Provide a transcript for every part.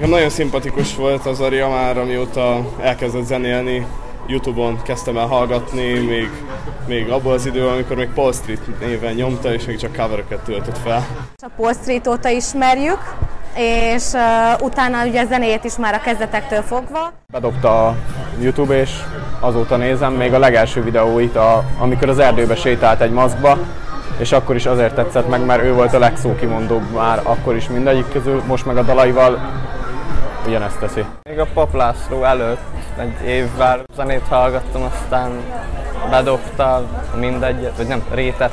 Nekem nagyon szimpatikus volt az Aria már, amióta elkezdett zenélni, Youtube-on kezdtem el hallgatni, még, még abból az időben, amikor még Paul Street néven nyomta, és még csak coveröket töltött fel. A Paul Street óta ismerjük, és uh, utána ugye a zenét is már a kezdetektől fogva. Bedobta a Youtube, és azóta nézem, még a legelső videóit, a, amikor az erdőbe sétált egy maszkba, és akkor is azért tetszett meg, mert ő volt a legszókimondóbb már akkor is mindegyik közül, most meg a dalaival ugyanezt teszi. Még a Pop László előtt egy évvel zenét hallgattam, aztán bedobta mindegyet, vagy nem, rétet,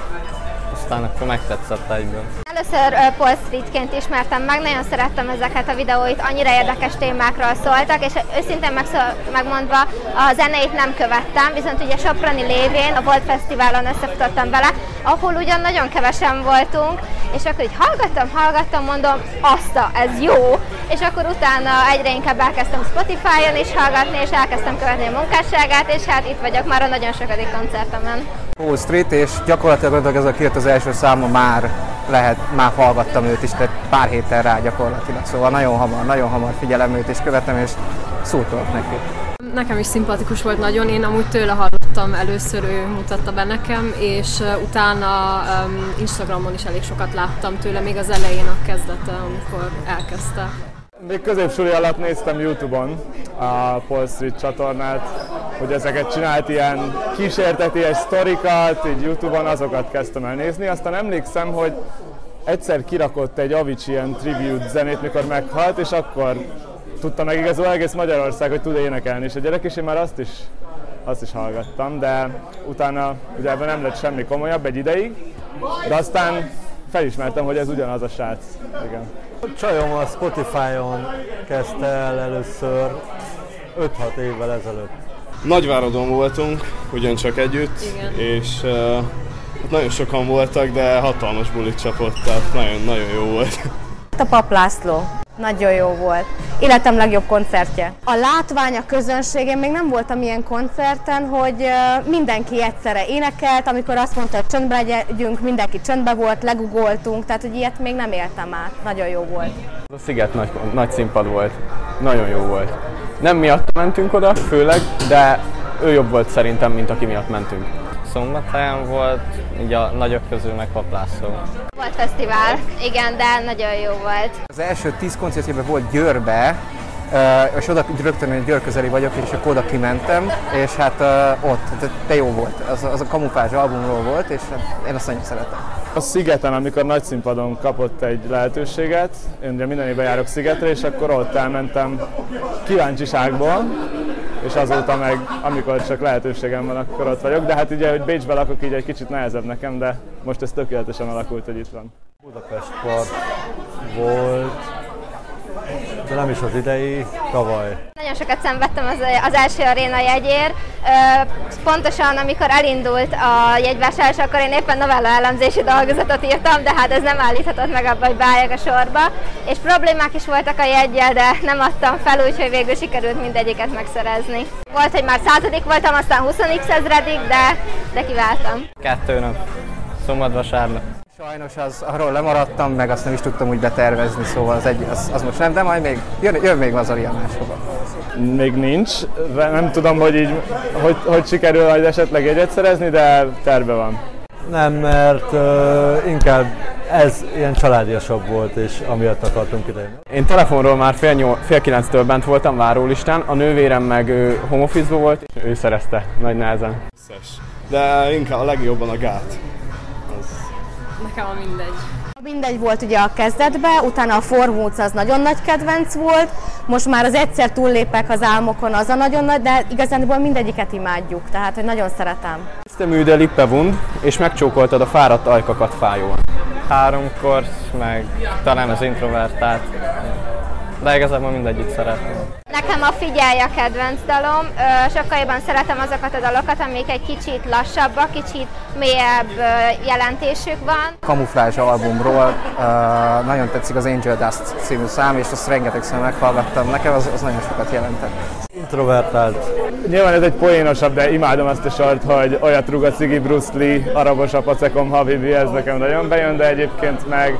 aztán akkor megtetszett egyből. Először Paul Streetként ismertem meg, nagyon szerettem ezeket a videóit, annyira érdekes témákról szóltak, és őszintén megszól, megmondva a zeneit nem követtem, viszont ugye Soprani lévén a Volt Fesztiválon összefutottam vele, ahol ugyan nagyon kevesen voltunk, és akkor így hallgattam, hallgattam, mondom, azt ez jó, és akkor utána egyre inkább elkezdtem Spotify-on is hallgatni, és elkezdtem követni a munkásságát, és hát itt vagyok már a nagyon sokadik koncertemen. Wall Street, és gyakorlatilag ez a két az első száma már lehet, már hallgattam őt is, tehát pár héttel rá gyakorlatilag, szóval nagyon hamar, nagyon hamar figyelem őt és követem, és szóltok neki. Nekem is szimpatikus volt nagyon, én amúgy tőle hallottam, először ő mutatta be nekem, és utána um, Instagramon is elég sokat láttam tőle, még az elején a kezdete, amikor elkezdte. Még középsuli alatt néztem Youtube-on a Paul Street csatornát, hogy ezeket csinált ilyen kísérteties sztorikat, így Youtube-on azokat kezdtem el nézni. Aztán emlékszem, hogy egyszer kirakott egy Avicii ilyen tribute zenét, mikor meghalt, és akkor tudta meg igazából egész Magyarország, hogy tud énekelni, és a gyerek, és én már azt is, azt is hallgattam, de utána ugye ebben nem lett semmi komolyabb egy ideig, de aztán felismertem, hogy ez ugyanaz a srác. Igen. Csajom a Spotify-on kezdte el először 5-6 évvel ezelőtt. Nagyváradon voltunk, ugyancsak együtt, Igen. és uh, hát nagyon sokan voltak, de hatalmas bulit csapott, tehát nagyon-nagyon jó volt. A Pap László. Nagyon jó volt. Életem legjobb koncertje. A látvány, a közönség, én még nem voltam ilyen koncerten, hogy mindenki egyszerre énekelt, amikor azt mondta, hogy csöndbe legyünk, mindenki csöndbe volt, legugoltunk, tehát hogy ilyet még nem éltem át. Nagyon jó volt. A Sziget nagy, nagy színpad volt. Nagyon jó volt. Nem miatt mentünk oda, főleg, de ő jobb volt szerintem, mint aki miatt mentünk. Szombathelyen volt, így a nagyok közül meg Paplászó. Volt fesztivál, igen, de nagyon jó volt. Az első tíz koncertjében volt Győrbe, és oda rögtön egy Győr közeli vagyok, és akkor oda kimentem, és hát ott, te jó volt, az, az a kamufázs albumról volt, és hát én azt nagyon szeretem. A Szigeten, amikor nagy színpadon kapott egy lehetőséget, én ugye minden évben járok Szigetre, és akkor ott elmentem kíváncsiságból, és azóta meg, amikor csak lehetőségem van, akkor ott vagyok. De hát ugye, hogy Bécsbe lakok, így egy kicsit nehezebb nekem, de most ez tökéletesen alakult, hogy itt van. Budapest part volt, de nem is az idei, tavaly. Nagyon sokat szenvedtem az, az első aréna jegyért. Pontosan amikor elindult a jegyvásárlás, akkor én éppen novella elemzési dolgozatot írtam, de hát ez nem állíthatott meg abba, hogy beálljak a sorba. És problémák is voltak a jegyel, de nem adtam fel, úgyhogy végül sikerült mindegyiket megszerezni. Volt, hogy már századik voltam, aztán 20 ezredik, de, de kiváltam. Kettő nap, szombat, vasárnap. Sajnos az, arról lemaradtam, meg azt nem is tudtam úgy betervezni, szóval az, egy, az, az most nem, de majd még jön, jön még az Aria máshova. Még nincs, nem tudom, hogy így, hogy, hogy sikerül majd esetleg egyet szerezni, de terve van. Nem, mert uh, inkább ez ilyen családiasabb volt, és amiatt akartunk ide. Én telefonról már fél, nyol, fél kilenctől bent voltam várólistán, a nővérem meg home office volt, és ő szerezte nagy nehezen. De inkább a legjobban a gát. Nekem a mindegy. Mindegy volt ugye a kezdetben, utána a Formúc az nagyon nagy kedvenc volt, most már az egyszer túllépek az álmokon, az a nagyon nagy, de igazándiból mindegyiket imádjuk, tehát hogy nagyon szeretem. Ezt Müde Lippevund, és megcsókoltad a fáradt ajkakat fájóan. Háromkor, meg talán az introvertált, de igazából mindegyik szeretem. Nekem a Figyelj a kedvenc dalom, sokkal jobban szeretem azokat a dalokat, amik egy kicsit lassabbak, kicsit mélyebb jelentésük van. Kamuflázs albumról nagyon tetszik az Angel Dust című szám, és azt rengetegszer meghallgattam. Nekem az, az nagyon sokat jelentett. Introvertált. Nyilván ez egy poénosabb, de imádom azt a sort, hogy olyat rúg a Cigi Bruce Lee, arabos a pacekom habibi, ez nekem nagyon bejön, de egyébként meg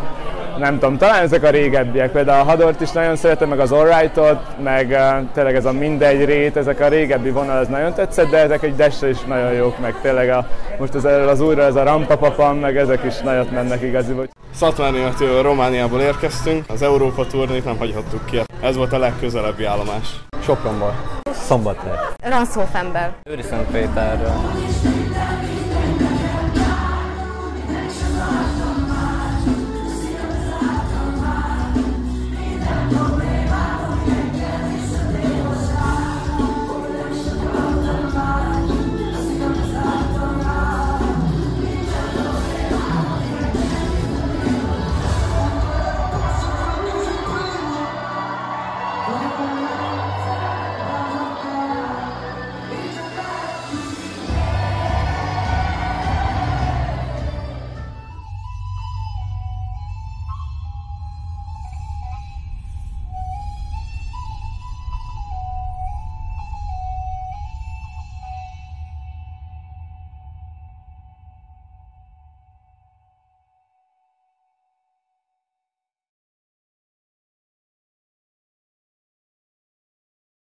nem tudom, talán ezek a régebbiek, például a Hadort is nagyon szeretem, meg az Alright-ot, meg uh, tényleg ez a mindegy rét, ezek a régebbi vonal, ez nagyon tetszett, de ezek egy desre is nagyon jók, meg tényleg a, most az, az újra ez a Rampapapam, meg ezek is nagyot mennek igaziból. Szatmáriától Romániából érkeztünk, az Európa turnét nem hagyhattuk ki. Ez volt a legközelebbi állomás. Sopronból. Szombathely. Ranszhofenben. Őri Szentpéterről.